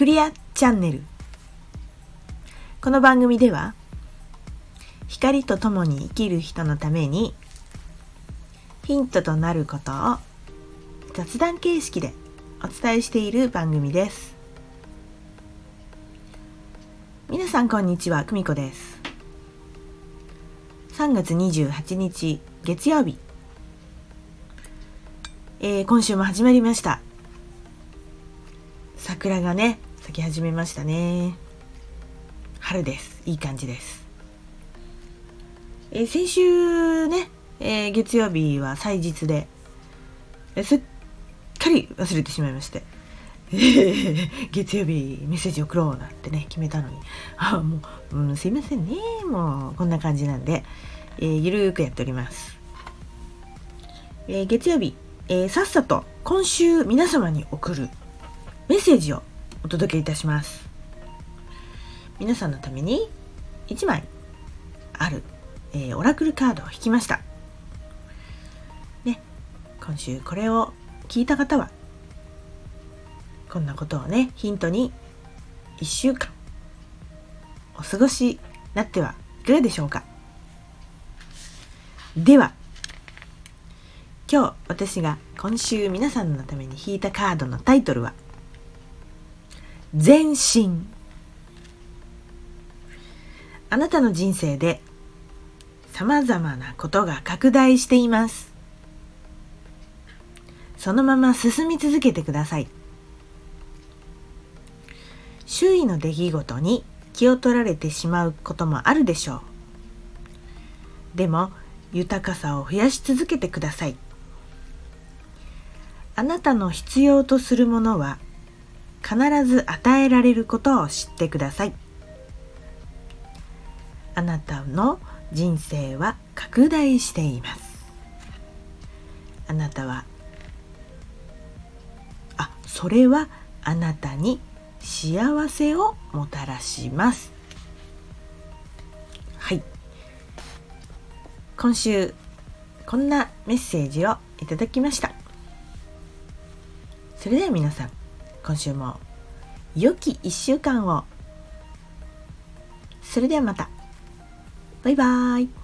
クリアチャンネル。この番組では光と共に生きる人のためにヒントとなることを雑談形式でお伝えしている番組です。皆さんこんにちは久美子です。3月28日月曜日。えー、今週も始まりました。桜がね咲き始めましたね。春です。いい感じです、えー、先週ね、えー、月曜日は祭日で、えすっかり忘れてしまいまして。月曜日メッセージ送ろうなんてね決めたのに。あもう、うん、すいませんね。もうこんな感じなんで、えー、ゆるーくやっております、えー、月曜日えー、さっさと今週皆様に送るメッセージをお届けいたします。皆さんのために1枚ある、えー、オラクルカードを引きました。ね今週これを聞いた方はこんなことをねヒントに1週間お過ごしになってはいかがでしょうか。では今日私が今週皆さんのために引いたカードのタイトルは「全身」あなたの人生でさまざまなことが拡大しています。そのまま進み続けてください。周囲の出来事に気を取られてしまうこともあるでしょう。でも豊かさを増やし続けてください。あなたの必要とするものは必ず与えられることを知ってください。あなたの人生は拡大しています。あなたはあそれはあなたに幸せをもたらします。はい。今週こんなメッセージをいただきました。それでは皆さん今週も。良き1週間を。それではまた。バイバーイ。